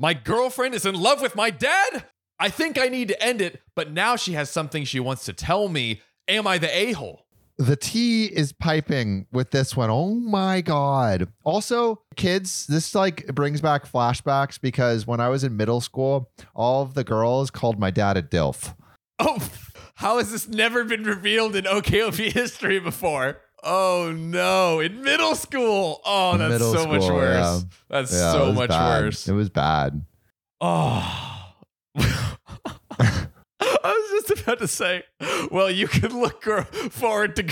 My girlfriend is in love with my dad? I think I need to end it, but now she has something she wants to tell me. Am I the a hole? The tea is piping with this one. Oh my god. Also, kids, this like brings back flashbacks because when I was in middle school, all of the girls called my dad a DILF. Oh, how has this never been revealed in OKOP history before? Oh no, in middle school. Oh, that's middle so much worse. yeah. That's Yeah, so much bad. worse. It was bad. Oh. I was just about to say, well, you can look gr- forward to. you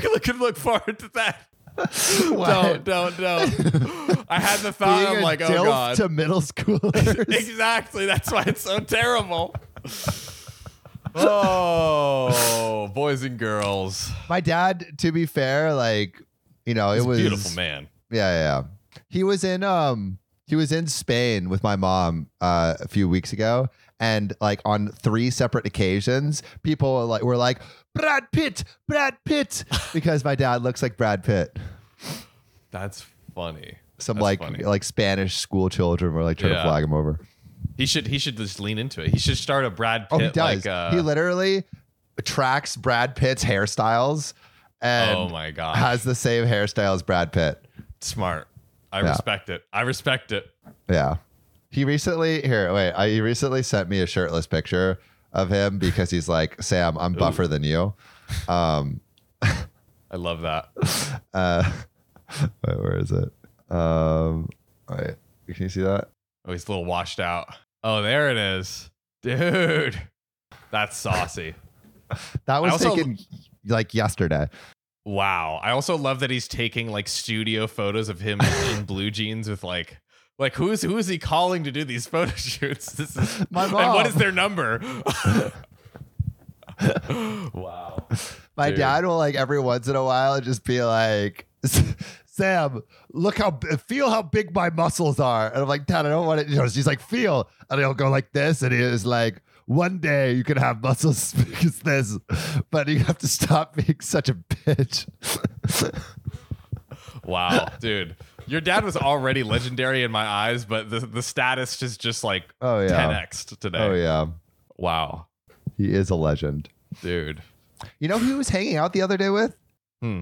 can look, can look forward to that. Don't, don't, don't. I had the thought. Being I'm like, oh god. to middle schoolers. exactly. That's why it's so terrible. Oh, boys and girls. my dad, to be fair, like, you know, He's it a was beautiful man. Yeah, yeah, yeah. He was in um he was in Spain with my mom uh, a few weeks ago, and like on three separate occasions, people were like were like Brad Pitt, Brad Pitt, because my dad looks like Brad Pitt. That's funny. Some That's like funny. like Spanish school children were like trying Yeah. to flag him over. He should he should just lean into it. He should start a Brad Pitt Oh, he does. like uh, he literally tracks Brad Pitt's hairstyles and Oh my god. has the same hairstyle as Brad Pitt. Smart. I Yeah. respect it. I respect it. Yeah. He recently here, wait, I, he recently sent me a shirtless picture of him because he's like, Sam, I'm buffer than you. Um I love that. uh wait, where is it? Um wait, can you see that? Oh, he's a little washed out. Oh, there it is. Dude. That's saucy. That was also- taken like yesterday. Wow. I also love that he's taking like studio photos of him in blue jeans with like like who's who is he calling to do these photo shoots? This is My mom. And what is their number? wow. My Dude. dad will like every once in a while just be like, Sam, look how feel how big my muscles are. And I'm like, Dad, I don't want it. You know, she's like, feel. And he'll go like this. And he is like, one day you can have muscles as big as this, but you have to stop being such a bitch. Wow, dude. Your dad was already legendary in my eyes, but the, the status is just like Oh yeah. 10x today. Oh yeah. Wow, He is a legend. dude. You know who he was hanging out the other day with? Hmm.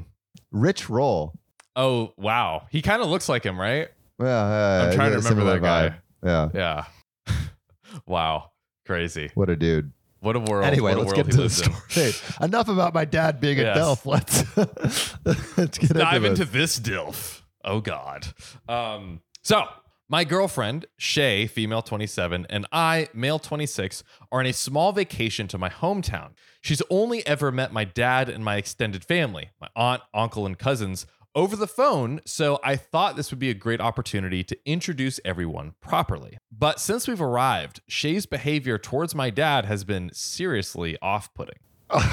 Rich Roll. Oh, wow. He kind of looks like him, right? Yeah, yeah, I'm trying to remember that guy. vibe. Yeah. Yeah. wow. Crazy. What a dude. What a world. Anyway, what let's world get into the story. Enough about my dad being Yes. a DILF. Let's let's get dive into, into this. this dilf. Oh God. Um. So my girlfriend Shay, female 27, and I, male 26, are on a small vacation to my hometown. She's only ever met my dad and my extended family, my aunt, uncle, and cousins, over the phone. So I thought this would be a great opportunity to introduce everyone properly. But since we've arrived, Shay's behavior towards my dad has been seriously off-putting. Oh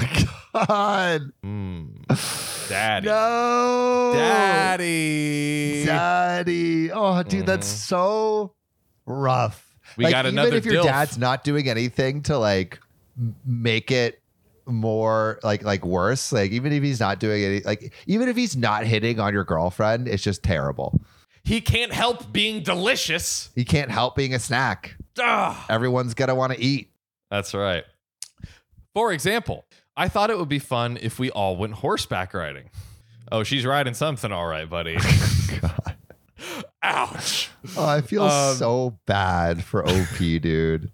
God, Hmm. Daddy. no, Daddy. daddy. Oh, dude, that's Mhm. so rough. We like, got even another if your dilf. dad's not doing anything to like make it more like like worse like even if he's not doing any like even if he's not hitting on your girlfriend it's just terrible He can't help being delicious. he can't help being a snack Ah, everyone's gonna want to eat that's right. For example, I thought it would be fun if we all went horseback riding. Oh, she's riding something all right, buddy. God. Ouch. Oh, I feel Um, so bad for OP, dude.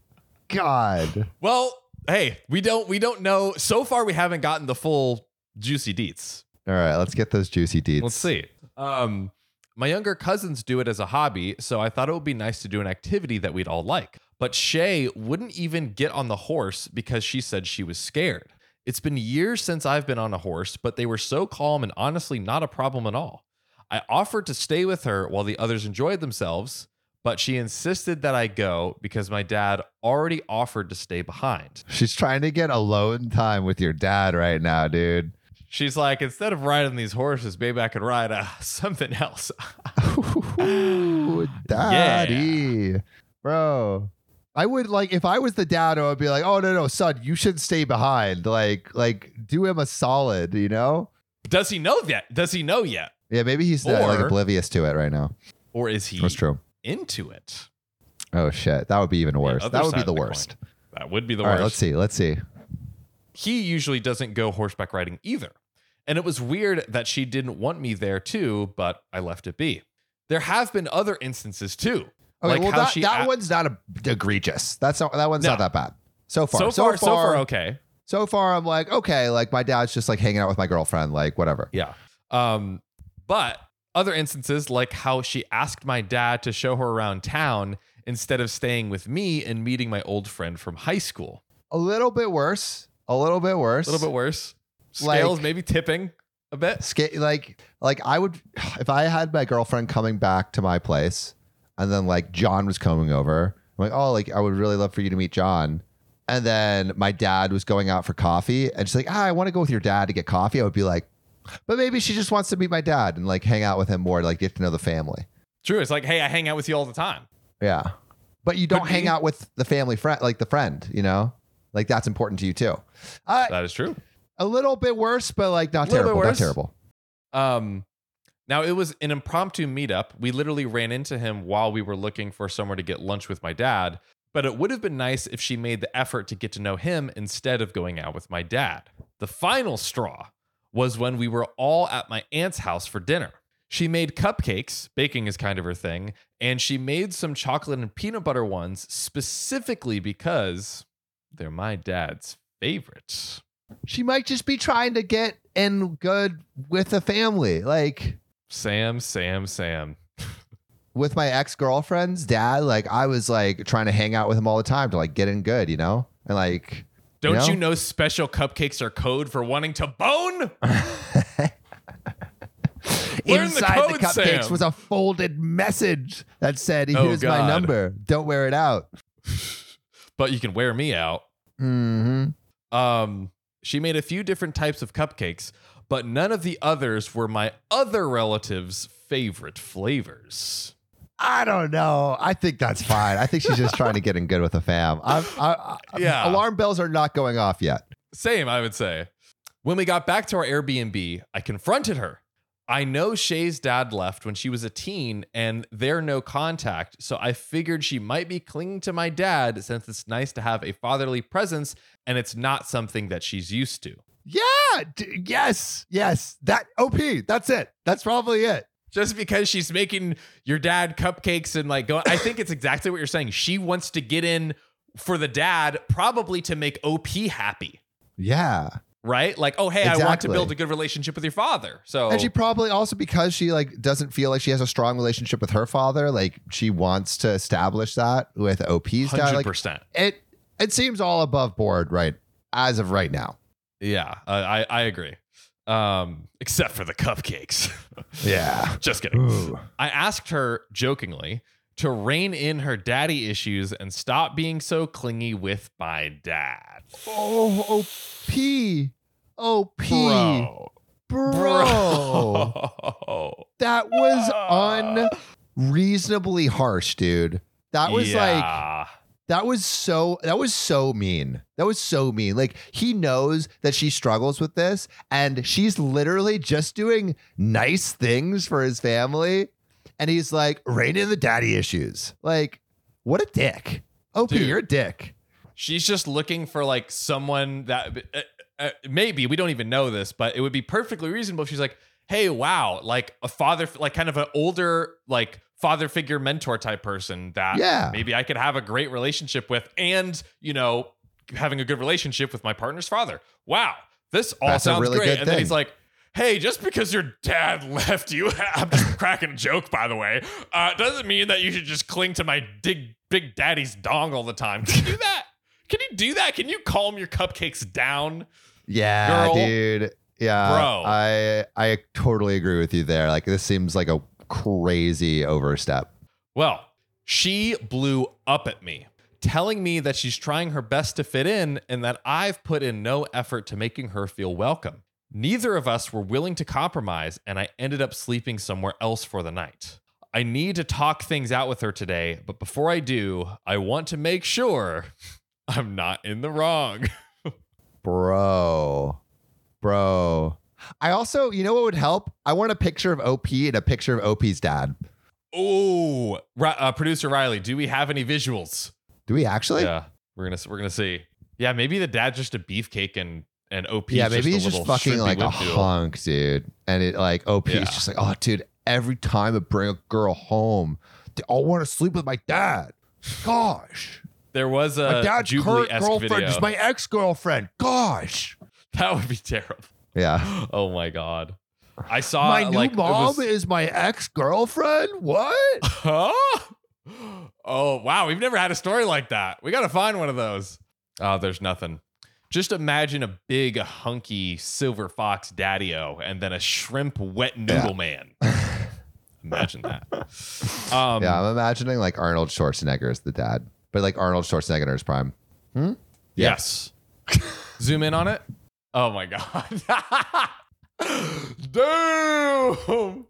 God. Well, hey, we don't we don't know. So far, we haven't gotten the full juicy deets. All right, let's get those juicy deets. Let's see. Um, my younger cousins do it as a hobby, so I thought it would be nice to do an activity that we'd all like. But Shay wouldn't even get on the horse because she said she was scared. It's been years since I've been on a horse, but they were so calm and honestly not a problem at all. I offered to stay with her while the others enjoyed themselves, but she insisted that I go because my dad already offered to stay behind. She's trying to get alone time with your dad right now, dude. She's like, instead of riding these horses, maybe I could ride uh, something else. Ooh, daddy. Bro. I would like if I was the dad, I would be like, "Oh no, no, son, you should stay behind. Like, like, do him a solid, you know? Does he know that? Does he know yet? Yeah, maybe he's uh, like oblivious to it right now. Or is he That's true. Into it? Oh shit, that would be even worse. that would be the the worst. That would be the All right, worst. let's see. Let's see. he usually doesn't go horseback riding either. And it was weird that she didn't want me there too, but I left it be. There have been other instances too. Okay, like well that, that a- one's not a, egregious. That's not that one's No. not that bad. So far, so far, so far, okay. so far, I'm like, okay, like my dad's just like hanging out with my girlfriend, like whatever. Yeah. Um, but other instances, like how she asked my dad to show her around town instead of staying with me and meeting my old friend from high school. A little bit worse. A little bit worse. A little bit worse. Like- Scales maybe tipping a bit. Ska- like like I would if I had my girlfriend coming back to my place and then like John was coming over, I'm like, oh, like I would really love for you to meet John. And then my dad was going out for coffee and she's like, ah, I want to go with your dad to get coffee. I would be like, but maybe she just wants to meet my dad and like hang out with him more, like get to know the family. True. It's like, hey, I hang out with you all the time. Yeah. But you don't Could hang be. out with the family friend, like the friend, you know? Like that's important to you too. Uh, That is true. a little bit worse, but like not terrible. Not terrible. Um, now it was an impromptu meetup. We literally ran into him while we were looking for somewhere to get lunch with my dad. But it would have been nice if she made the effort to get to know him instead of going out with my dad. The final straw was when we were all at my aunt's house for dinner. She made cupcakes, baking is kind of her thing, and she made some chocolate and peanut butter ones specifically because they're my dad's favorites. She might just be trying to get in good with the family. Like Sam, Sam, Sam. with my ex girlfriend's dad, like I was like trying to hang out with him all the time to like get in good, you know? And like, Don't know? you know special cupcakes are code for wanting to bone? Learn the inside the, cupcakes Sam. was a folded message that said, Oh, Here's my number. Don't wear it out. But you can wear me out. hmm Um, she made a few different types of cupcakes, but none of the others were my other relatives' favorite flavors. I don't know. I think that's fine. I think she's just trying to get in good with the fam. I'm, I, I, Yeah. Alarm bells are not going off yet. Same, I would say. When we got back to our Airbnb, I confronted her. I know Shay's dad left when she was a teen and they're no contact, so I figured she might be clinging to my dad since it's nice to have a fatherly presence and it's not something that she's used to. Yeah. D- yes. Yes. That OP. That's it. That's probably it. Just because she's making your dad cupcakes and like going, I think it's exactly what you're saying. She wants to get in for the dad, probably to make OP happy, Yeah. right? Like, oh, hey, I want to build a good relationship with your father. So, And she probably also because she like doesn't feel like she has a strong relationship with her father, like she wants to establish that with OP's dad. Like 100%. it it seems all above board, right? As of right now. Yeah, I, I, I agree. Um, except for the cupcakes. Yeah. Just kidding. Ooh. I asked her jokingly to rein in her daddy issues and stop being so clingy with my dad. Oh, OP. OP. Bro. Bro. Bro. That was unreasonably harsh, dude. That was like Yeah. That was so that was so mean. That was so mean. Like he knows that she struggles with this and she's literally just doing nice things for his family and he's like rein in the daddy issues. Like what a dick. OP, Dude. you're a dick. She's just looking for like someone that uh, uh, maybe we don't even know this, but it would be perfectly reasonable. if She's like, hey, wow, like a father, like kind of an older, like father figure mentor type person that Yeah. maybe I could have a great relationship with, and you know, having a good relationship with my partner's father. Wow, this all That's sounds really great. And then thing. he's like. Hey, just because your dad left you, I'm just cracking a joke, by the way, uh, doesn't mean that you should just cling to my big, big daddy's dong all the time. Can you do that? Can you do that? Can you calm your cupcakes down? Yeah, Girl. dude. Yeah. Bro. I I totally agree with you there. Like this seems like a crazy overstep. Well, she blew up at me, telling me that she's trying her best to fit in and that I've put in no effort to making her feel welcome. Neither of us were willing to compromise, and I ended up sleeping somewhere else for the night. I need to talk things out with her today, but before I do, I want to make sure I'm not in the wrong. Bro. Bro. I also, you know what would help? I want a picture of OP and a picture of OP's dad. Oh, uh, producer Riley, do we have any visuals? Do we actually? yeah, we're gonna we're gonna see. Yeah, maybe the dad's just a beefcake and and OP. Yeah, maybe just he's just fucking like a hunk, dude. And it like OP Yeah. is just like, oh, dude, every time I bring a girl home, they all want to sleep with my dad. Gosh. There was my a dad's Jubilee current girlfriend video. is my ex-girlfriend. Gosh. that would be terrible. Yeah. Oh my god. I saw my new like, mom was- is my ex-girlfriend? What? Huh? Oh wow, we've never had a story like that. We gotta find one of those. Oh, there's nothing. Just imagine a big hunky silver fox daddy-o and then a shrimp wet noodle man. Imagine that. Um, yeah, I'm imagining like Arnold Schwarzenegger as the dad, but like Arnold Schwarzenegger his prime. Yes. Zoom in on it. Oh my god. Damn,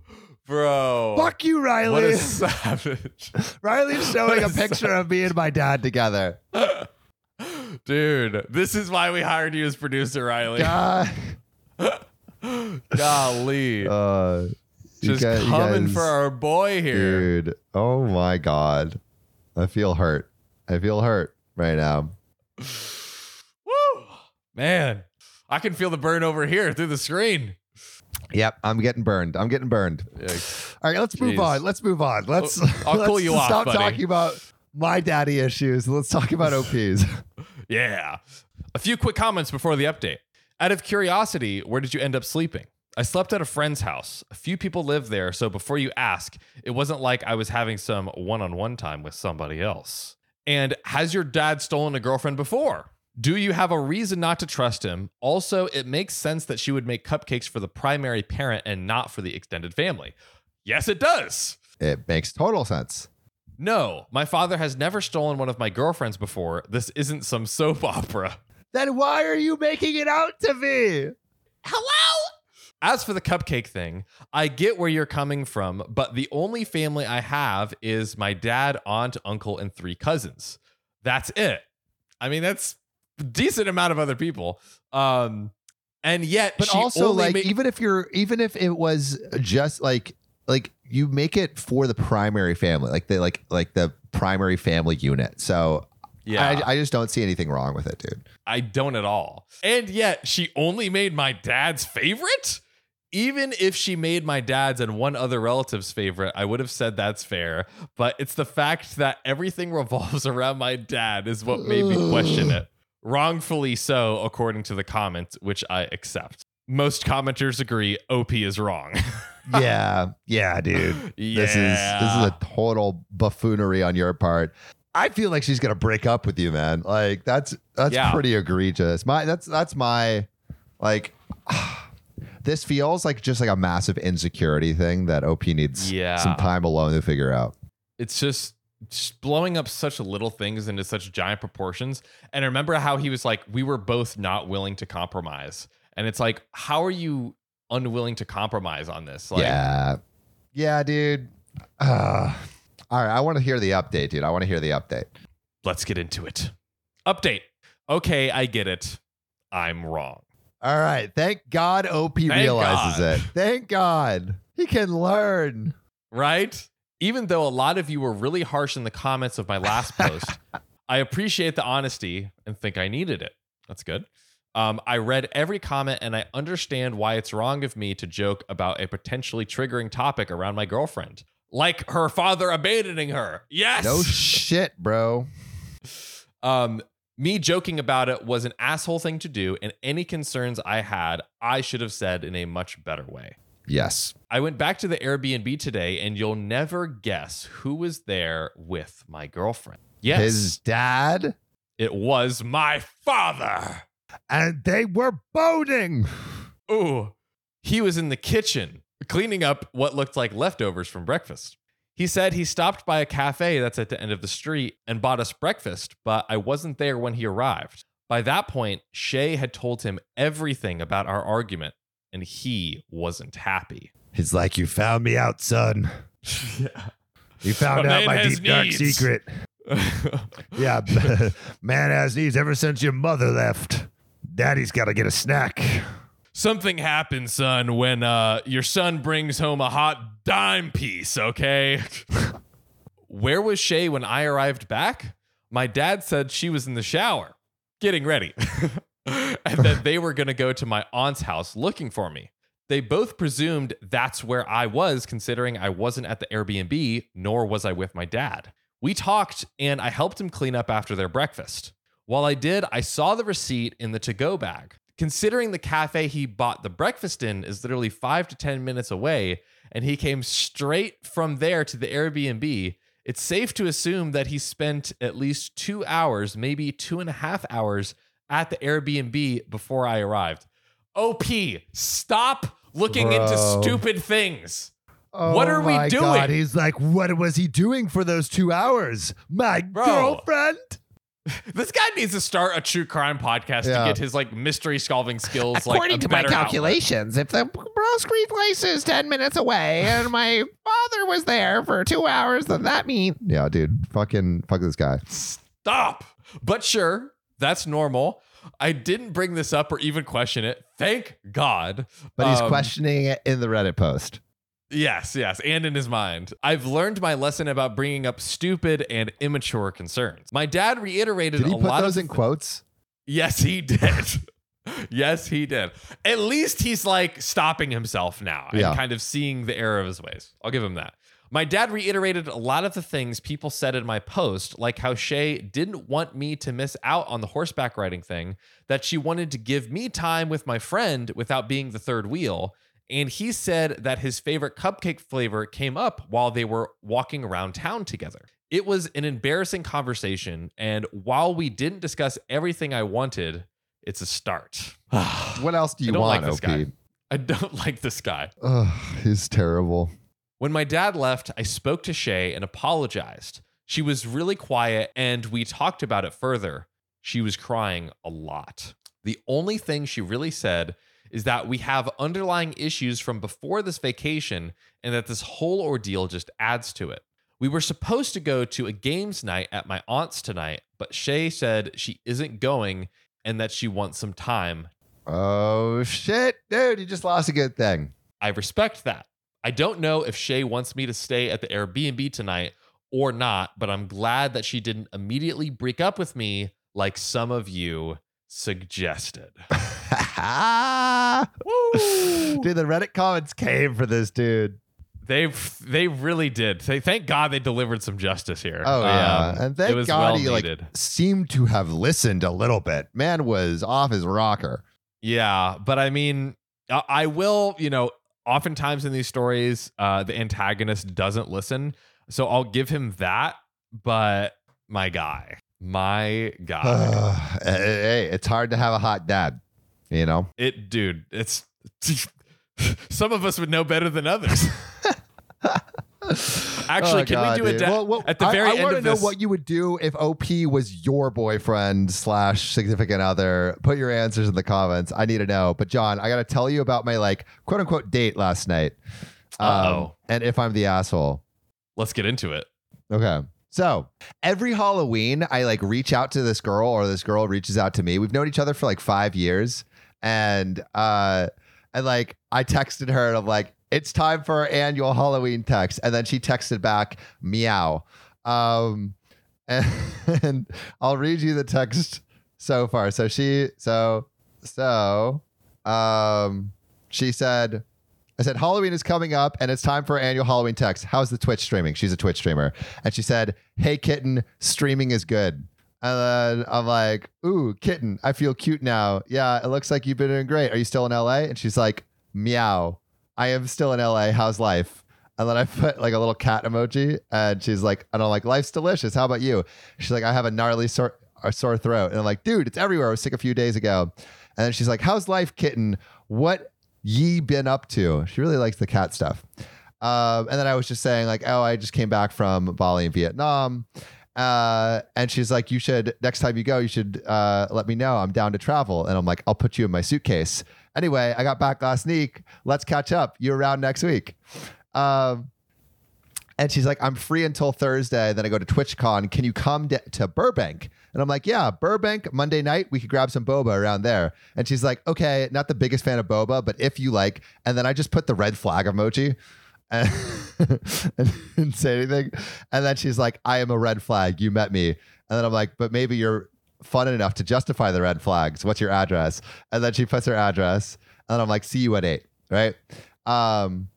bro. Fuck you, Riley. What a savage. Riley's showing a a picture of me and my dad together. Dude, this is why we hired you as producer, Riley. God. Golly. Uh, Just guys- coming guys- for our boy here. Dude, oh my god. I feel hurt. I feel hurt right now. Woo! Man, I can feel the burn over here through the screen. Yep, I'm getting burned. I'm getting burned. Yikes. All right, let's move Jeez. on. Let's move on. Let's I'll let's cool you off, stop buddy. talking about my daddy issues. Let's talk about OPs. Yeah. A few quick comments before the update. Out of curiosity, where did you end up sleeping? I slept at a friend's house. A few people live there, so before you ask, it wasn't like I was having some one on one time with somebody else. And has your dad stolen a girlfriend before? Do you have a reason not to trust him? Also, it makes sense that she would make cupcakes for the primary parent and not for the extended family. Yes, it does. it makes total sense. No, my father has never stolen one of my girlfriends before. This isn't some soap opera. Then why are you making it out to me? Hello? As for the cupcake thing, I get where you're coming from, but the only family I have is my dad, aunt, uncle, and three cousins. That's it. I mean, that's a decent amount of other people. Um, and yet, But she also, only like, ma- even if you're, even if it was just like, like you make it for the primary family, like the like like the primary family unit. So yeah, I, I just don't see anything wrong with it, dude. I don't at all. And yet, she only made my dad's favorite? Even if she made my dad's and one other relative's favorite, I would have said that's fair. But it's the fact that everything revolves around my dad is what made me question it. Wrongfully so, according to the comments, which I accept. Most commenters agree OP is wrong. yeah, yeah, dude. yeah. This is this is a total buffoonery on your part. I feel like she's gonna break up with you, man. Like that's that's Yeah. pretty egregious. My that's that's my like. This feels like just like a massive insecurity thing that OP needs Yeah. some time alone to figure out. it's just blowing up such little things into such giant proportions. And I remember how he was like, we were both not willing to compromise. And it's like, how are you unwilling to compromise on this? Like, yeah, yeah, dude. Uh, all right, I want to hear the update, dude. I want to hear the update. let's get into it. Update. Okay, I get it. I'm wrong. All right, thank God OP realizes God. it. Thank God he can learn. Right? Even though a lot of you were really harsh in the comments of my last post, I appreciate the honesty and think I needed it. That's good. Um, I read every comment and I understand why it's wrong of me to joke about a potentially triggering topic around my girlfriend, like her father abandoning her. Yes. No shit, bro. Um, me joking about it was an asshole thing to do, and any concerns I had, I should have said in a much better way. Yes. I went back to the Airbnb today, and you'll never guess who was there with my girlfriend. Yes, His dad, it was my father. and they were boating. Ooh, he was in the kitchen cleaning up what looked like leftovers from breakfast. He said he stopped by a cafe that's at the end of the street and bought us breakfast, but I wasn't there when he arrived. By that point, Shay had told him everything about our argument, and he wasn't happy. He's like, You found me out, son. yeah. You found A out my deep dark secret. Yeah, man has needs ever since your mother left. Daddy's got to get a snack. something happens, son, when uh, your son brings home a hot dime piece, okay? Where was Shay when I arrived back? My dad said she was in the shower, getting ready, and that they were going to go to my aunt's house looking for me. They both presumed that's where I was, considering I wasn't at the Airbnb, nor was I with my dad. We talked, and I helped him clean up after their breakfast. While I did, I saw the receipt in the to go bag. Considering the cafe he bought the breakfast in is literally five to 10 minutes away, and he came straight from there to the Airbnb, it's safe to assume that he spent at least two hours, maybe two and a half hours at the Airbnb before I arrived. OP, stop looking into stupid things. Oh what are we Oh doing? God. He's like, what was he doing for those two hours? My Bro. girlfriend? This guy needs to start a true crime podcast Yeah. to get his like mystery solving skills like According a to my better outlet. calculations, if the grocery place is 10 minutes away and my father was there for two hours, then that means. Yeah, dude. Fucking fuck this guy. Stop. But sure, that's normal. I didn't bring this up or even question it. Thank God. But he's Um, questioning it in the Reddit post. Yes, yes, and in his mind. I've learned my lesson about bringing up stupid and immature concerns. My dad reiterated Did he a put lot those of in quotes? Yes, he did. yes, he did. At least he's like stopping himself now and kind of seeing the error of his ways. I'll give him that. My dad reiterated a lot of the things people said in my post, like how Shay didn't want me to miss out on the horseback riding thing, that she wanted to give me time with my friend without being the third wheel. And he said that his favorite cupcake flavor came up while they were walking around town together. It was an embarrassing conversation. And while we didn't discuss everything I wanted, it's a start. What else do you don't want, like this OP? guy. I don't like this guy. Ugh, he's terrible. When my dad left, I spoke to Shay and apologized. She was really quiet and we talked about it further. She was crying a lot. The only thing she really said is that we have underlying issues from before this vacation and that this whole ordeal just adds to it. We were supposed to go to a games night at my aunt's tonight, but Shay said she isn't going and that she wants some time Oh shit, dude! You just lost a good thing. I respect that. I don't know if Shay wants me to stay at the Airbnb tonight or not, but I'm glad that she didn't immediately break up with me like some of you suggested. dude, the Reddit comments came for this dude. They've they really did. They, thank God they delivered some justice here. Oh yeah, Um, and thank God well he like seemed to have listened a little bit. Man was off his rocker. Yeah, but I mean, I, I will. You know, oftentimes in these stories, uh, the antagonist doesn't listen, so I'll give him that. But my guy, my guy. hey, hey, it's hard to have a hot dad. You know. It, dude, it's some of us would know better than others. Actually, Oh, can God, we do dude. da- Well, well, at the I- very I, end wanna know this? what you would do if OP was your boyfriend slash significant other. Put your answers in the comments. I need to know. But John, I got to tell you about my like quote unquote date last night. Um, and if I'm the asshole. Let's get into it. Okay. So every Halloween, I like reach out to this girl or this girl reaches out to me. We've known each other for like five years. And uh and like I texted her and I'm like, it's time for our annual Halloween text. And then she texted back, meow. Um and, and I'll read you the text so far. So she so so um she said I said, Halloween is coming up and it's time for our annual Halloween text. How's the Twitch streaming? She's a Twitch streamer. And she said, Hey, kitten, streaming is good. And then I'm like, Ooh, kitten, I feel cute now. Yeah, it looks like you've been doing great. Are you still in LA? And she's like, Meow. I am still in LA. How's life? And then I put like a little cat emoji and she's like, and I'm like, life's delicious. How about you? She's like, I have a gnarly sore, a sore throat. And I'm like, dude, it's everywhere. I was sick a few days ago. And then she's like, how's life, kitten? What ye been up to? She really likes the cat stuff. Um, and then I was just saying like, oh, I just came back from Bali and Vietnam. Uh, and she's like, you should, next time you go, you should uh, let me know. I'm down to travel. And I'm like, I'll put you in my suitcase. Anyway, I got back last week. Let's catch up. You around next week. Um, And she's like, I'm free until Thursday. Then I go to TwitchCon. Can you come d- to Burbank? And I'm like, yeah, Burbank, Monday night, we could grab some boba around there. And she's like, okay, not the biggest fan of boba, but if you like. And then I just put the red flag emoji and, and didn't say anything. And then she's like, I am a red flag. You met me. And then I'm like, but maybe you're fun enough to justify the red flags. What's your address? And then she puts her address. And I'm like, see you at eight. Right. Um,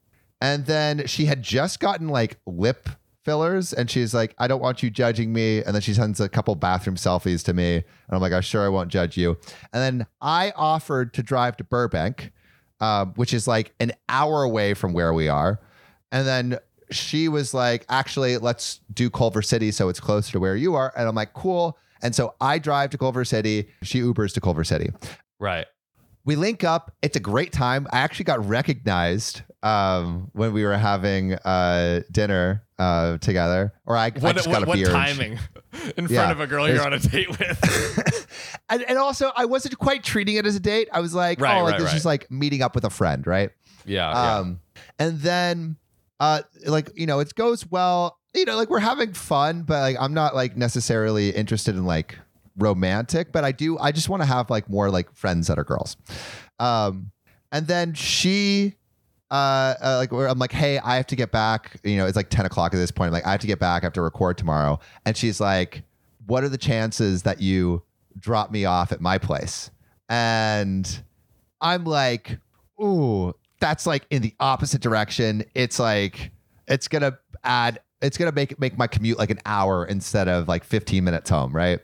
and then she had just gotten like lip fillers and she's like, I don't want you judging me. And then she sends a couple bathroom selfies to me. And I'm like, I'm sure I won't judge you. And then I offered to drive to Burbank, um, which is like an hour away from where we are. And then she was like, actually, let's do Culver City so it's closer to where you are. And I'm like, cool. And so I drive to Culver City. She Ubers to Culver City. Right. We link up. It's a great time. I actually got recognized um, when we were having uh, dinner uh, together, or I, I What, just what, got a what beer. and timing in front of a girl you're on a date with? and, and also, I wasn't quite treating it as a date. I was like, Right, oh, like right, this is like meeting up with a friend, right? yeah. yeah. Um, and then, uh, like you know, it goes well. You know, like we're having fun, but like I'm not like necessarily interested in like romantic, but I do. I just want to have like more like friends that are girls. Um, and then she. Uh, uh, like I'm like, hey, I have to get back. You know, it's like 10 o'clock at this point. I'm like, I have to get back. I have to record tomorrow. And she's like, what are the chances that you drop me off at my place? And I'm like, ooh, that's like in the opposite direction. It's like it's gonna add, it's gonna make make my commute like an hour instead of like 15 minutes home, right?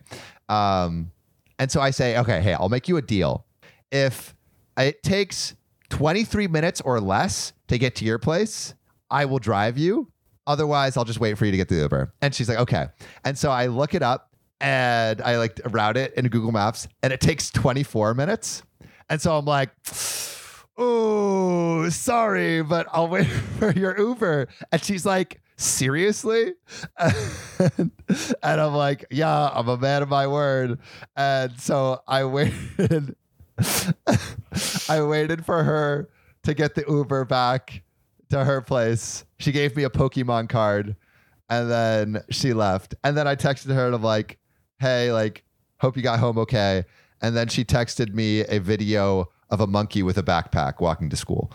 Um, and so I say, okay, hey, I'll make you a deal. If it takes 23 minutes or less to get to your place, I will drive you. Otherwise, I'll just wait for you to get the Uber. And she's like, okay. And so I look it up and I like route it in Google Maps, and it takes 24 minutes. And so I'm like, oh, sorry, but I'll wait for your Uber. And she's like, seriously? and, I'm like, yeah, I'm a man of my word. And so I waited. I waited for her to get the Uber back to her place. She gave me a Pokemon card and then she left. And then I texted her and I'm like, hey, like, hope you got home okay. And then she texted me a video of a monkey with a backpack walking to school.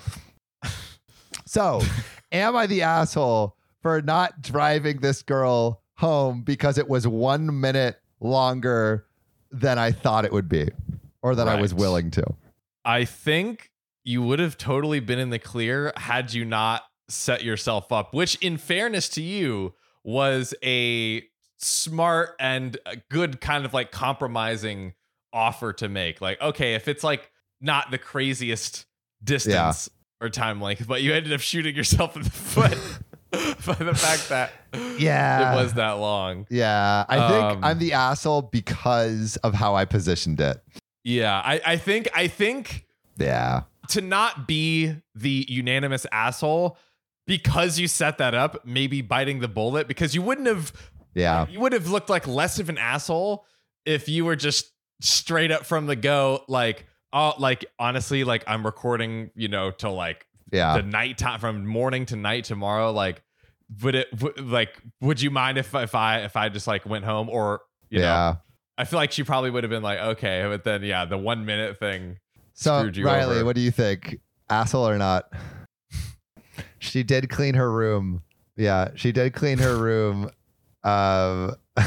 So, am I the asshole for not driving this girl home because it was one minute longer than I thought it would be or that I was willing to? I think you would have totally been in the clear had you not set yourself up, which, in fairness to you, was a smart and a good kind of like compromising offer to make. Like, okay, if it's like not the craziest distance or time length, but you ended up shooting yourself in the foot by the fact that Yeah. it was that long. Yeah, I think Um, I'm the asshole because of how I positioned it. Yeah, I, I think I think Yeah. to not be the unanimous asshole because you set that up, maybe biting the bullet because you wouldn't have Yeah. you would have looked like less of an asshole if you were just straight up from the go like oh like honestly like I'm recording, you know, till like Yeah. the night time from morning to night tomorrow like would it would, like would you mind if if I if I just like went home or you know yeah. I feel like she probably would have been like okay but then yeah the 1 minute thing So, screwed you Riley, over. what do you think? Asshole or not? she did clean her room. Yeah, she did clean her room. Um,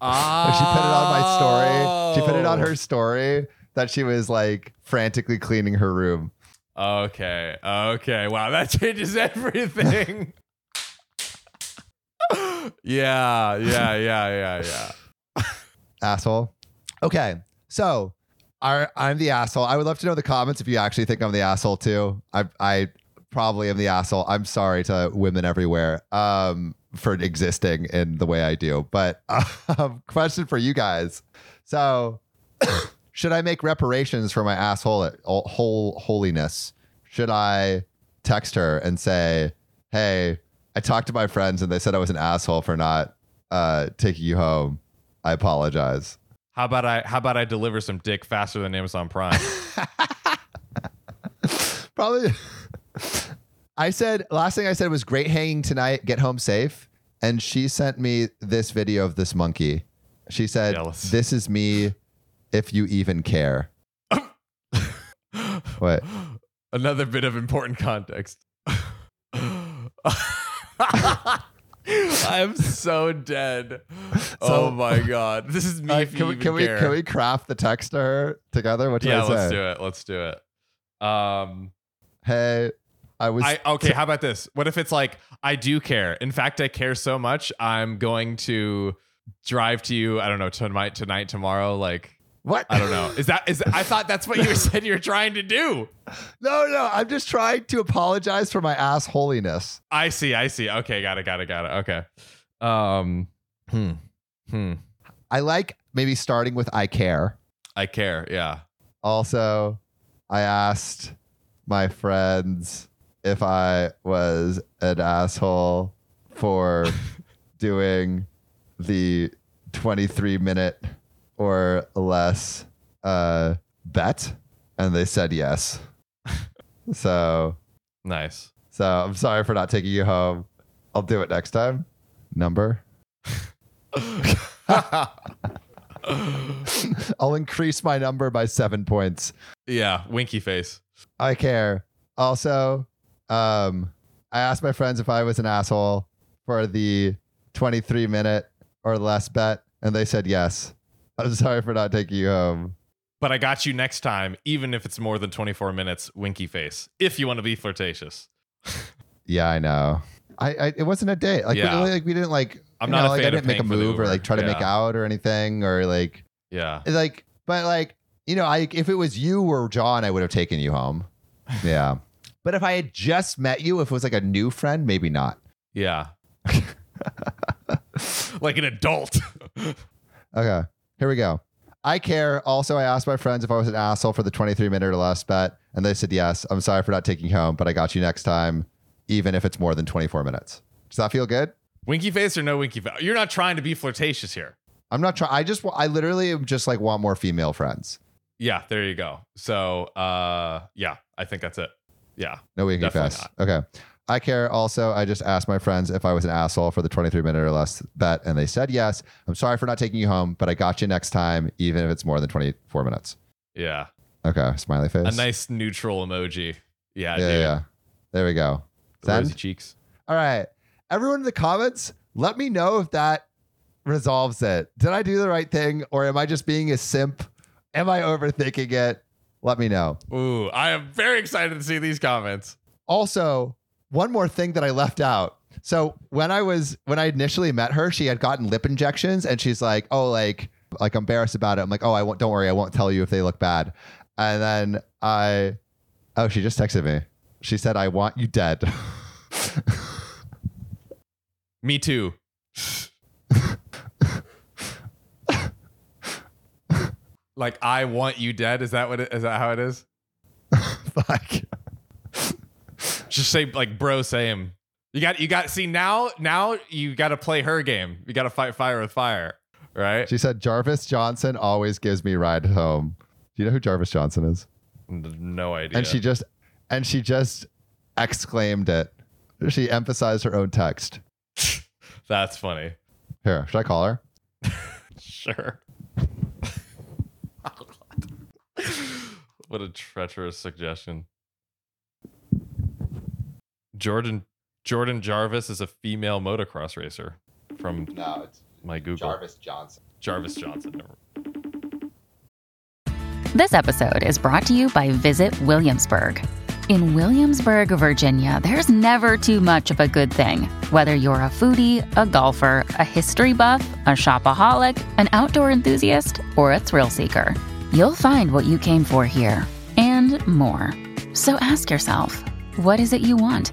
Ah, she put it on my story. She put it Oh. on her story that she was like frantically cleaning her room. Okay. Okay. Wow, that changes everything. yeah, yeah, yeah, yeah, yeah. Asshole. Okay, so I, I'm the asshole. I would love to know in the comments if you actually think I'm the asshole too. I, I probably am the asshole. I'm sorry to women everywhere um, for existing in the way I do. But um, question for you guys. So, should I make reparations for my asshole whole holiness? Should I text her and say, "Hey, I talked to my friends and they said I was an asshole for not uh, taking you home. I apologize." How about I how about I deliver some dick faster than Amazon Prime? Probably. I said last thing I said was great hanging tonight. Get home safe. And she sent me this video of this monkey. She said, Jealous. "This is me, if you even care." What? Another bit of important context. I'm so dead. So- oh my god. This is me Uh, can we can we can we craft the text to her together? What do yeah, I say? let's do it. Let's do it. Um Hey, I was I okay, how about this? What if it's like I do care. In fact, I care so much, I'm going to drive to you, I don't know, tonight, tonight, tomorrow, like what? I don't know. Is that is I thought that's what you said you were trying to do. no, no. I'm just trying to apologize for my assholiness. I see, I see. Okay, got it, got it, got it. Okay. Um hmm. Hmm. I like maybe starting with I care. I care, yeah. Also, I asked my friends if I was an asshole for doing the 23 minute or less uh, bet, and they said yes. so, Nice. so I'm sorry for not taking you home. I'll do it next time. Number. I'll increase my number by seven points. yeah, winky face. I care. Also, um, I asked my friends if I was an asshole for the 23 minute or less bet, and they said yes. I'm sorry for not taking you home. But I got you next time, even if it's more than 24 minutes, winky face. If you want to be flirtatious. Yeah, I know. I, I it wasn't a date. Like, Yeah. we, like we didn't like. I'm not know, like I didn't make a paying for the move or like try to make out or anything or like Yeah. like. But like you know, I if it was you or John, I would have taken you home. Yeah. but if I had just met you, if it was like a new friend, maybe not. Yeah. like an adult. Okay, here we go. I care. Also, I asked my friends if I was an asshole for the 23 minute or less bet, and they said yes. I'm sorry for not taking home, but I got you next time, even if it's more than 24 minutes. Does that feel good? winky face or no winky face? You're not trying to be flirtatious here. I'm not trying. I just, I literally just like want more female friends. Yeah, there you go. So, uh, yeah, I think that's it. Yeah. No winky Definitely fest. Okay. I care. Also, I just asked my friends if I was an asshole for the 23 minute or less bet, and they said yes. I'm sorry for not taking you home, but I got you next time, even if it's more than 24 minutes. Yeah. Okay. Smiley face. A nice neutral emoji. Yeah, yeah, dude. yeah. There we go. The rosy cheeks. All right. Everyone in the comments, let me know if that resolves it. Did I do the right thing or am I just being a simp? Am I overthinking it? Let me know. Ooh, I am very excited to see these comments. Also, one more thing that I left out. So when I was when I initially met her, she had gotten lip injections and she's like, "Oh, like like embarrassed about it." I'm like, "Oh, I won't don't worry, I won't tell you if they look bad." And then I Oh, she just texted me. She said, "I want you dead." Me too. like I want you dead. Is that what it is that how it is? Fuck. Just say like bro same. You got you got see now now you got to play her game. You got to fight fire with fire, right? She said Jarvis Johnson always gives me ride home. Do you know who Jarvis Johnson is? No idea. And she just and she just exclaimed it. She emphasized her own text. That's funny. Here, should I call her? Sure. what a treacherous suggestion. Jordan Jordan Jarvis is a female motocross racer from No, it's my Google. Jarvis Johnson. Jarvis Johnson. This episode is brought to you by Visit Williamsburg. In Williamsburg, Virginia, there's never too much of a good thing. Whether you're a foodie, a golfer, a history buff, a shopaholic, an outdoor enthusiast, or a thrill seeker, you'll find what you came for here and more. So ask yourself, what is it you want?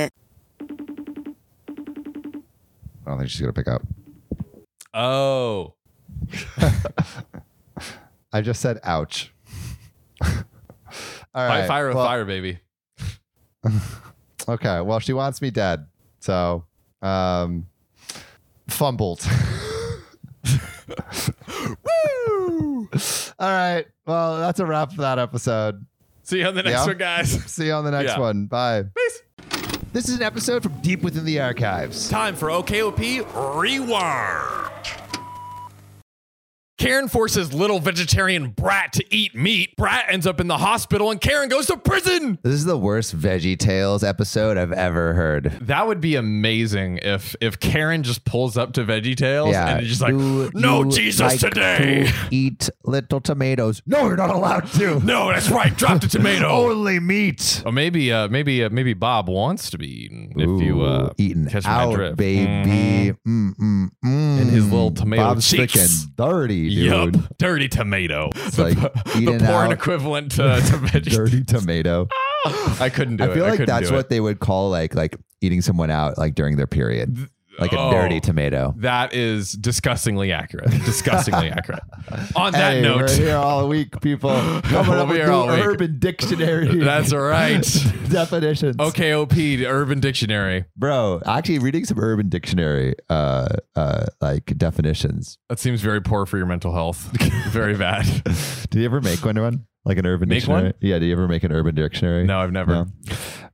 I don't think she's gonna pick up. Oh. I just said ouch. All Fire, right. fire with well, fire, baby. Okay. Well, she wants me dead. So, um, fumbled. Woo! All right. Well, that's a wrap for that episode. See you on the next Yeah. one, guys. See you on the next Yeah. one. Bye. Peace. This is an episode from deep within the archives. Time for OKOP Rewind. Karen forces little vegetarian Brat to eat meat. Brat ends up in the hospital and Karen goes to prison. This is the worst Veggie Tales episode I've ever heard. That would be amazing if if Karen just pulls up to Veggie Tales and is just like, Do no Jesus like today. to eat little tomatoes. No, you're not allowed to. No, that's right. Drop the tomato. Only meat. Or maybe, uh, maybe, uh, maybe Bob wants to be eaten. If you uh, Ooh, eating catch my out, drift. baby. Mm, mm, mm. In his little tomato Bob's cheeks. dirty, dude. Yup, dirty tomato. the, like the porn out- equivalent to, to. Dirty tomato. I couldn't do it. I feel like that's what it. they would call like like eating someone out like during their period, like a Oh. dirty tomato. That is disgustingly accurate. Disgustingly accurate. On that hey, note, we're here all week, people. Coming We'll up with here all new week. Urban Dictionary. that's right. definitions. OKOP, Urban Dictionary. bro. Actually, reading some Urban Dictionary, uh, uh, like definitions. That seems very poor for your mental health. very bad. Did you ever make one? One like an Urban Make Dictionary? one? Yeah. Did you ever make an Urban Dictionary? No, I've never. No.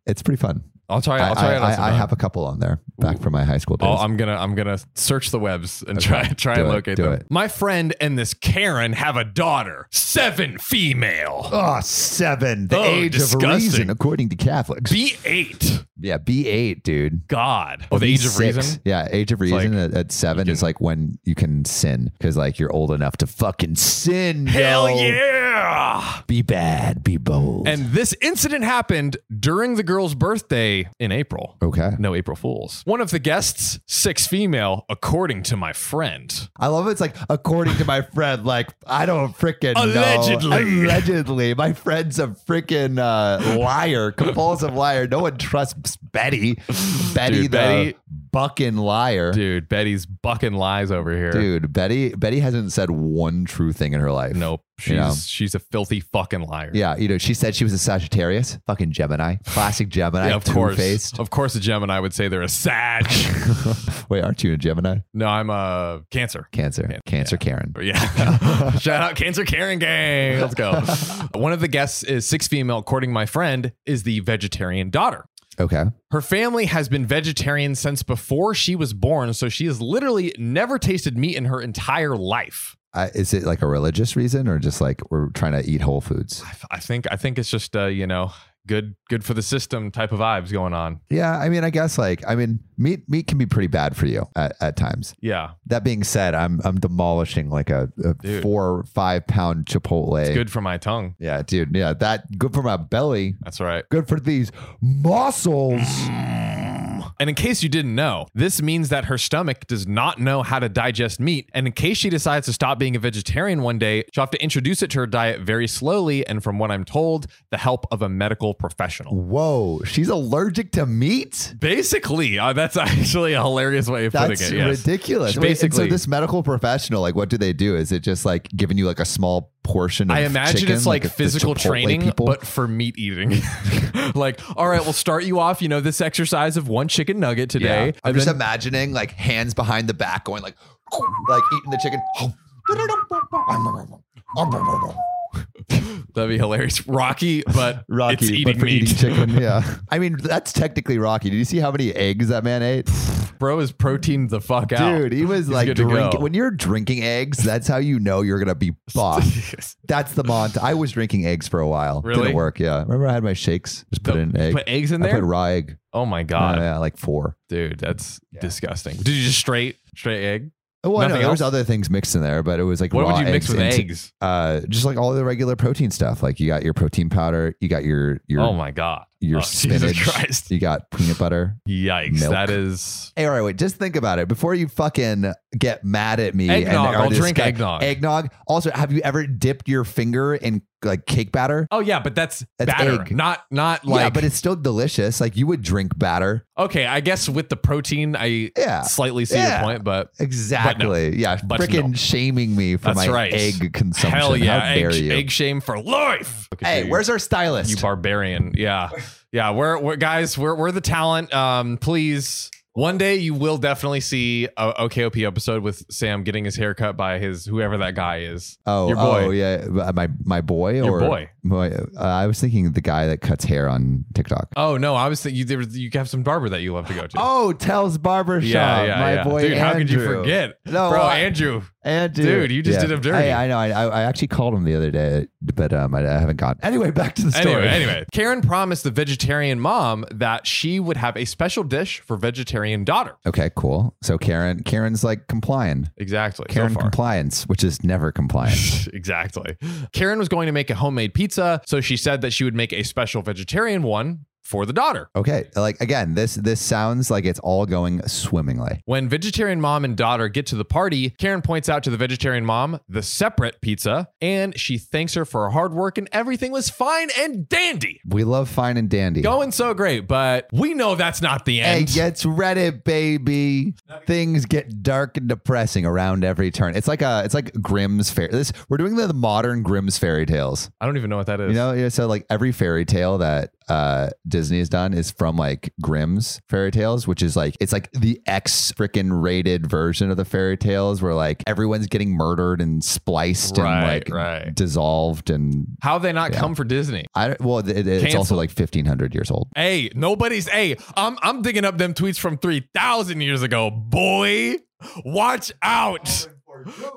It's pretty fun. I'll try. I'll try I, it. I, I uh, have a couple on there back from my high school oh, days. Oh, I'm gonna I'm gonna search the webs and try try Do and it, locate them. it. My friend and this Karen have a daughter, seven female. Oh, seven. The Oh, age of reason, according to Catholics. B eight. Yeah, B eight, dude. God. Oh, the age of B6. reason. Yeah, age of It's like reason at, at seven you is like when you can sin because like you're old enough to fucking sin. Hell yo. yeah. Be bad, be bold. And this incident happened during the girl's birthday in April. okay, No April Fools. One of the guests, six female, according to my friend. I love it's like according to my friend. Like I don't freaking know. Allegedly. Allegedly, my friend's a freaking uh, liar, compulsive liar. No one trusts Betty. Betty, Dude, the Betty- bucking liar. Dude, Betty's bucking lies over here. Dude, Betty Betty hasn't said one true thing in her life. Nope. She's know? she's a filthy fucking liar. Yeah, you know, she said she was a Sagittarius. Fucking Gemini. Classic Gemini. Yeah, of course. Two-faced. Of course, a Gemini would say they're a Sag. Wait, aren't you a Gemini? no, I'm a Cancer. Cancer. Yeah. Cancer Karen. But yeah. Shout out Cancer Karen Gang. Let's go. One of the guests is six female, to my friend, is the vegetarian daughter. Okay. Her family has been vegetarian since before she was born, so she has literally never tasted meat in her entire life. Uh, is it like a religious reason or just like we're trying to eat whole foods? I think I think it's just uh, you know good good for the system type of vibes going on. Yeah, I mean, I guess like I mean, meat meat can be pretty bad for you at, at times. Yeah, That being said, I'm I'm demolishing like a, a Dude. four or five pound Chipotle. it's good for my tongue. Yeah, dude. Yeah, that good for my belly. That's right. Good for these muscles. And in case you didn't know, this means that her stomach does not know how to digest meat. And in case she decides to stop being a vegetarian one day, she'll have to introduce it to her diet very slowly. And from what I'm told, the help of a medical professional. Whoa, she's allergic to meat. Basically, uh, that's actually a hilarious way of That's putting it. Yes. ridiculous. Wait, basically- so this medical professional, like, what do they do? Is it just like giving you like a small portion? Of I imagine chicken, it's like, the- the physical training, people? but for meat eating. like, all right, we'll start you off, you know, this exercise of one chicken nugget today. Yeah. I'm just then- imagining like hands behind the back, going like, like eating the chicken. that'd be hilarious. Rocky, but Rocky, it's eating but for meat. eating chicken. Yeah, I mean that's technically Rocky. Did you see how many eggs that man ate? bro is protein the fuck out. Dude, he was He's like drinking. When you're drinking eggs, that's how you know you're gonna be boss. that's the mont. I was drinking eggs for a while. Really? Didn't work. Yeah. Remember I had my shakes. Just put in egg. Put eggs in I there. put raw egg. oh my god, yeah, like four. dude, that's Yeah. disgusting. Did you just straight straight egg? Oh, well, no, there was other things mixed in there, but it was like What raw would you mix with into- eggs? Uh, just like all the regular protein stuff. Like you got your protein powder, you got your your oh my god, your oh, spinach, Jesus you got peanut butter. yikes! Milk. That is Hey, all right, wait. Just think about it before you fucking get mad at me. and Eggnog, are I'll drink disgust- eggnog. Eggnog. Also, have you ever dipped your finger in like cake batter? oh yeah, but that's, That's batter, egg. not not like yeah, but it's still delicious. Like you would drink batter. okay. I guess with the protein, I Yeah, slightly see Yeah. your point, but exactly. Yeah, But freaking no. shaming me for That's my right. egg consumption. hell yeah, How dare egg, you? egg shame for life. Look hey, you. where's our stylist? you barbarian yeah yeah we're, we're guys we're, we're the talent um please one day you will definitely see a OKOP episode with Sam getting his hair cut by his whoever that guy is. oh, your boy. oh yeah, uh, my my boy Your or boy. My, uh, I was thinking the guy that cuts hair on TikTok. Oh no, I was thinking you there was, you have some barber that you love to go to. Oh, Tells Barber Shop. yeah, yeah, my yeah. boy Dude, how could you forget? No, bro, Andrew. Andrew. Dude, you just did him dirty. Hey, I know. I, I actually called him the other day, but um, I, I haven't gone. Anyway, back to the story. Anyway, anyway, Karen promised the vegetarian mom that she would have a special dish for vegetarian daughter. Okay, cool. So Karen, Karen's like complying. Exactly. Karen far. compliance, which is never compliant. exactly. Karen was going to make a homemade pizza, so she said that she would make a special vegetarian one for the daughter. Okay, like again, this this sounds like it's all going swimmingly. When vegetarian mom and daughter get to the party, Karen points out to the vegetarian mom the separate pizza, and she thanks her for her hard work, and everything was fine and dandy. We love fine and dandy. Going so great, but we know that's not the Hey, end. gets Reddit, baby. Things get dark and depressing around every turn. It's like a, it's like Grimm's fair. This we're doing the modern Grimm's fairy tales. I don't even know what that is. You know, yeah, so like every fairy tale that uh Disney has done is from like Grimm's fairy tales, which is like it's like the X freaking rated version of the fairy tales where like everyone's getting murdered and spliced Right, and like right. dissolved and How have they not Yeah. come for Disney? I don't- well, it, it's also Cancel. like fifteen hundred years old. Hey, nobody's. Hey, I'm I'm digging up them tweets from three thousand years ago, boy. Watch out,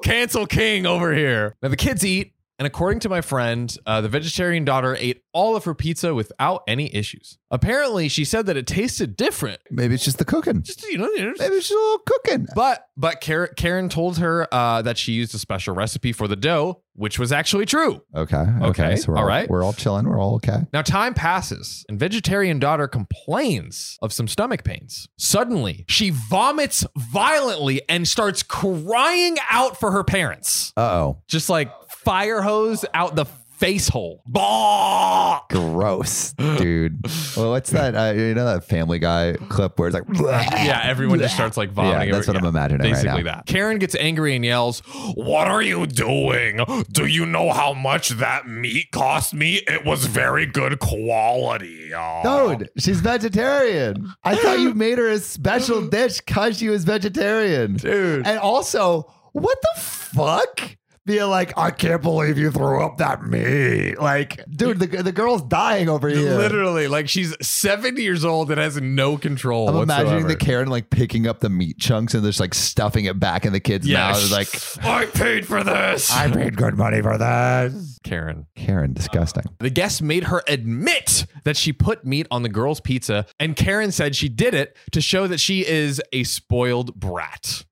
cancel king over here. Now the kids eat, and according to my friend, uh, the vegetarian daughter ate all of her pizza without any issues. Apparently, she said that it tasted different. Maybe it's just the cooking. Just you know, you know, Maybe it's just a little cooking. but but Karen, told her uh, that she used a special recipe for the dough, which was actually true. Okay. Okay. Okay, So we're all all right. We're all chilling. We're all okay. Now, time passes, and vegetarian daughter complains of some stomach pains. Suddenly, she vomits violently and starts crying out for her parents, Uh oh. just like fire hose out the face hole. Bah! Gross, dude. well, what's that? Uh, you know that Family Guy clip where it's like, Yeah, everyone just starts like vomiting. Yeah, that's what I'm imagining right Basically now. that. Karen gets angry and yells, What are you doing? Do you know how much that meat cost me? It was very good quality. Aw." Dude, she's vegetarian. I thought you made her a special dish because she was vegetarian. Dude. And also, what the fuck? Being like, I can't believe you threw up that meat. Like, dude, the, the girl's dying over here. Literally, like she's 70 years old and has no control. I'm imagining the. Karen like picking up the meat chunks and just like stuffing it back in the kid's Yeah, mouth. Like, I paid for this. I paid good money for this. Karen. Karen, disgusting. The guest made her admit that she put meat on the girl's pizza, and Karen said she did it to show that she is a spoiled brat.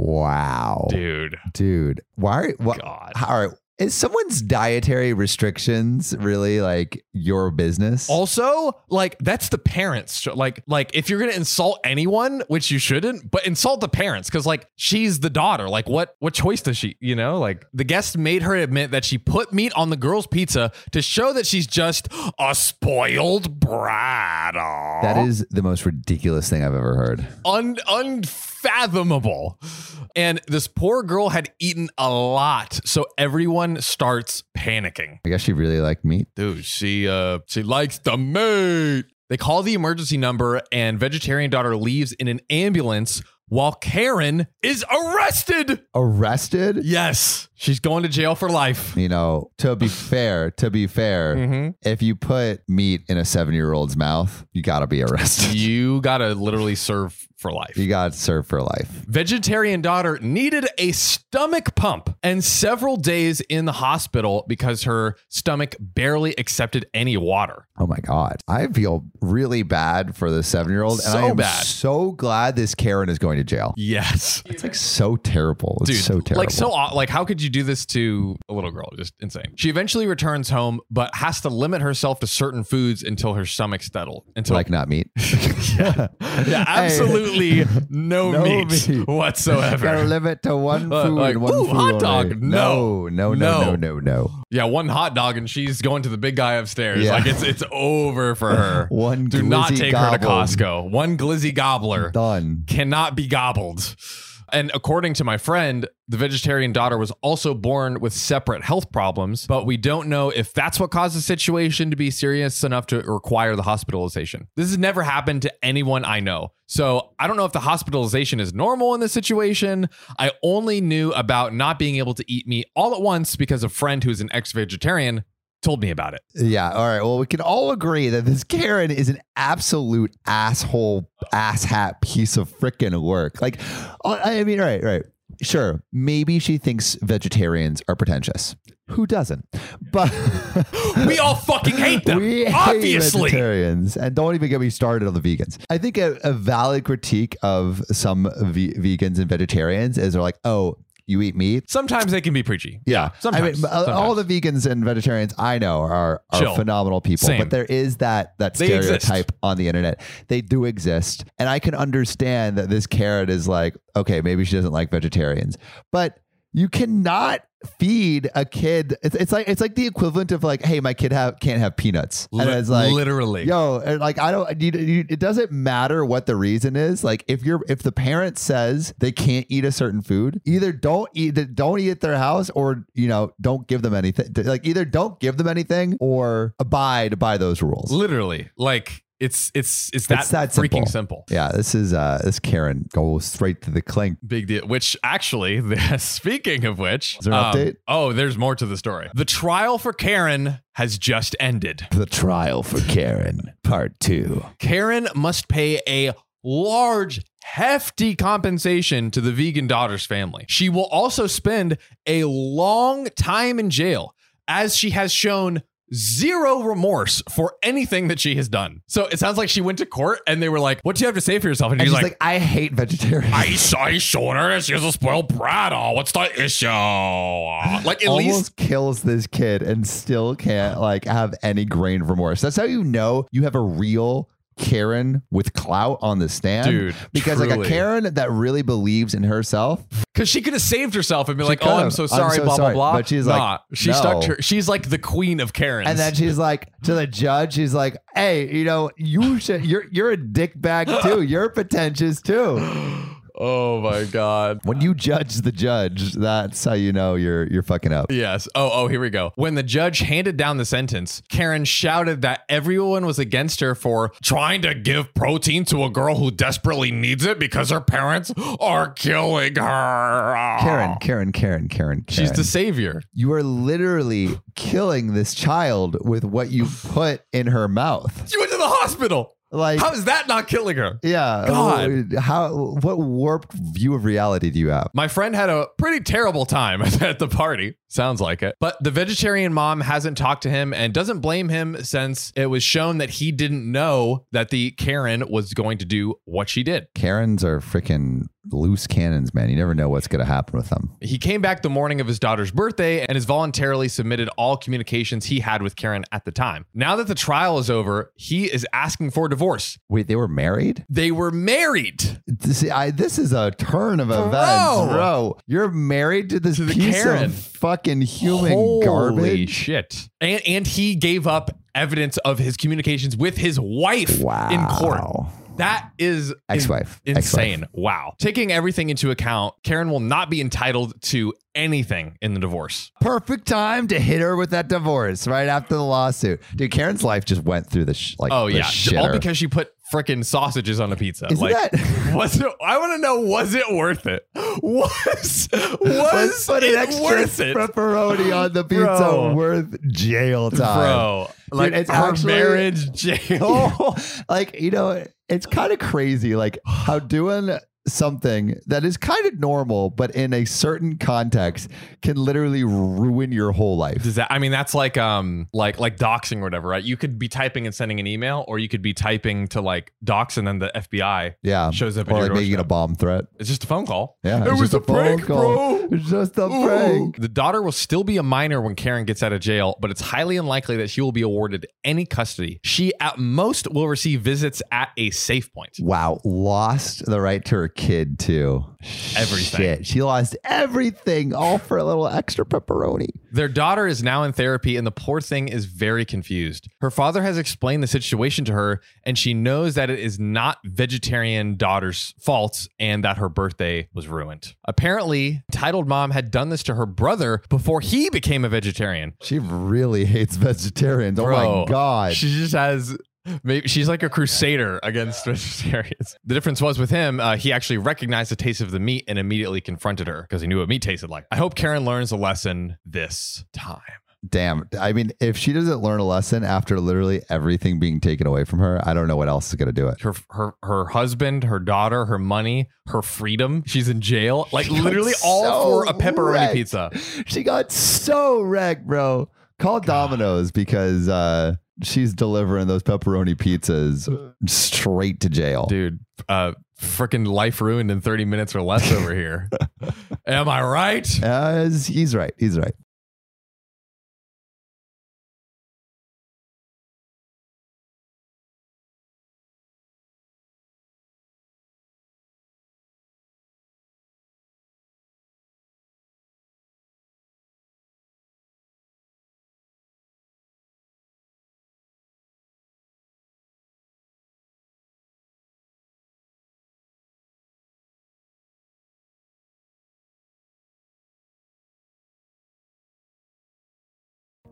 Wow. Dude. Dude, why? What? God. All right. Is someone's dietary restrictions really like your business? Also, like that's the parents. Like, like if you're gonna insult anyone, which you shouldn't, but insult the parents because like she's the daughter. Like, what what choice does she? You know, like the guest made her admit that she put meat on the girl's pizza to show that she's just a spoiled brat. That is the most ridiculous thing I've ever heard. un unfathomable. And this poor girl had eaten a lot, so everyone starts panicking. I guess she really liked meat. Dude, she uh she likes the meat. They call the emergency number and vegetarian daughter leaves in an ambulance while Karen is arrested. Arrested? Yes, she's going to jail for life. You know, to be fair, to be fair, Mhm. if you put meat in a seven year old's mouth, you gotta be arrested. You gotta literally serve for life. You got served for life. Vegetarian daughter needed a stomach pump and several days in the hospital because her stomach barely accepted any water. Oh my God. I feel really bad for the seven year old. And I am bad. so glad this Karen is going to jail. Yes. It's like so terrible. It's Dude, so terrible. like so like how could you do this to a little girl? Just insane. She eventually returns home but has to limit herself to certain foods until her stomach settled. Until like not meat. yeah, absolutely no, No meat, meat. whatsoever. Gotta limit to one food. like, one ooh, food hot only. dog. No, no, no, No. no, no, no. Yeah, one hot dog and she's going to the big guy upstairs. Yeah. Like it's it's over for her. One Do not take her to. Costco. One glizzy gobbler Done. cannot be gobbled. And according to my friend, the vegetarian daughter was also born with separate health problems, but we don't know if that's what caused the situation to be serious enough to require the hospitalization. This has never happened to anyone I know. So I don't know if the hospitalization is normal in this situation. I only knew about not being able to eat meat all at once because a friend who's an ex vegetarian told me about it. Yeah. All right. Well, we can all agree that this Karen is an absolute asshole, asshat piece of freaking work. Like, I I mean, right, right. Sure. Maybe she thinks vegetarians are pretentious. Who doesn't? But We all fucking hate them. We hate vegetarians, and don't even get me started on the vegans. I think a, a valid critique of some ve- vegans and vegetarians is they're like, "Oh, you eat meat." Sometimes they can be preachy. Yeah, Sometimes. I mean, uh, all the vegans and vegetarians I know are are Chill. phenomenal people, Same. but there is that that They exist. stereotype on the internet. They do exist, and I can understand that this Karen is like, okay, maybe she doesn't like vegetarians, but you cannot feed a kid. It's, it's like it's like the equivalent of like, hey, my kid have can't have peanuts, and it's like literally. Yo, and like I don't. You, you, it doesn't matter what the reason is. Like if you're if the parent says they can't eat a certain food, either don't eat don't eat at their house, or you know don't give them anything. Like either don't give them anything or abide by those rules. Literally. Like it's it's it's that, It's that freaking simple. simple. Yeah, this is uh this Karen goes straight to the clink. Big deal. Which actually, speaking of which, Is there an um, update? Oh, there's more to the story. The trial for Karen has just ended. The trial for Karen, part two. Karen must pay a large, hefty compensation to the vegan daughter's family. She will also spend a long time in jail, as she has shown zero remorse for anything that she has done. So it sounds like she went to court and they were like, What do you have to say for yourself? And, And she's like, like, I hate vegetarians. I saw I showed her she's a spoiled brat. Oh, what's the issue? Like at almost least kills this kid and still can't like have any grain of remorse. That's how you know you have a real Karen with clout on the stand, Dude, Because like a. Karen that really believes in herself, because she could have saved herself and been She like, "Oh, I'm so I'm sorry," so blah sorry. blah blah. But she's like, she no. stuck to her. She's like the queen of Karens. and then she's like to the judge, she's like, "Hey, you know, you should. You're you're a dick bag too. You're pretentious too. Oh my god. When you judge the judge, that's how you know you're you're fucking up." Yes. Oh, oh, here we go. When the judge handed down the sentence, Karen shouted that everyone was against her for trying to give protein to a girl who desperately needs it because her parents are killing her. Karen, Karen, Karen, Karen, Karen. She's the savior. you are literally killing this child with what you put in her mouth. She went to the hospital. Like, How is that not killing her? yeah, God. Oh, how? What warped view of reality do you have? My friend had a pretty terrible time at the party. Sounds like it. But the vegetarian mom hasn't talked to him and doesn't blame him since it was shown that he didn't know that the Karen was going to do what she did. Karens are freaking loose cannons, man. You never know what's going to happen with them. He came back the morning of his daughter's birthday and has voluntarily submitted all communications he had with Karen at the time. Now that the trial is over, he is asking for divorce. Wait, they were married? They were married. This, I, this is a turn of Bro. events, bro. You're married to this To piece Karen. of fucking human Holy garbage. shit. And and he gave up evidence of his communications with his wife in court. That is in- Ex-wife. insane. Wow. Taking everything into account, Karen will not be entitled to anything in the divorce. Perfect time to hit her with that divorce right after the lawsuit. Dude, Karen's life just went through the sh- like Oh yeah, all because she put freaking sausages on a pizza. Isn't like, that- was it? I want to know, was it worth it? Was was put an extra worth it, pepperoni on the pizza Bro. worth jail time. bro? Like it's her actually- marriage jail. Like you know, it's kind of crazy, like how doing something that is kind of normal, but in a certain context, can literally ruin your whole life. Does that? I mean, that's like um, like like doxing or whatever, right? You could be typing and sending an email, or you could be typing to like dox, and then the FBI Yeah, shows up. or like making a bomb threat. It's just a phone call. Yeah, it was a, prank, call. bro. It's just a Ooh. prank. The daughter will still be a minor when Karen gets out of jail, but it's highly unlikely that she will be awarded any custody. She, at most, will receive visits at a safe point. Wow, lost the right to her kid too. Everything. Shit, she lost everything, all for a little extra pepperoni. Their daughter is now in therapy, and the poor thing is very confused. Her father has explained the situation to her, and she knows that it is not vegetarian daughter's fault and that her birthday was ruined. Apparently, titled mom had done this to her brother before he became a vegetarian. She really hates vegetarians. oh my god. She just has. Maybe she's like a crusader against vegetarians. The difference was with him, uh, he actually recognized the taste of the meat and immediately confronted her because he knew what meat tasted like. I hope Karen learns a lesson this time. Damn. I mean, if she doesn't learn a lesson after literally everything being taken away from her, I don't know what else is going to do it. Her, her, her husband, her daughter, her money, her freedom. She's in jail. Like She literally all so for a pepperoni wrecked. pizza. She got so wrecked, bro. Call Domino's because uh, she's delivering those pepperoni pizzas straight to jail. Dude, uh, freaking life ruined in 30 minutes or less over here. Am I right? Uh, he's right. He's right.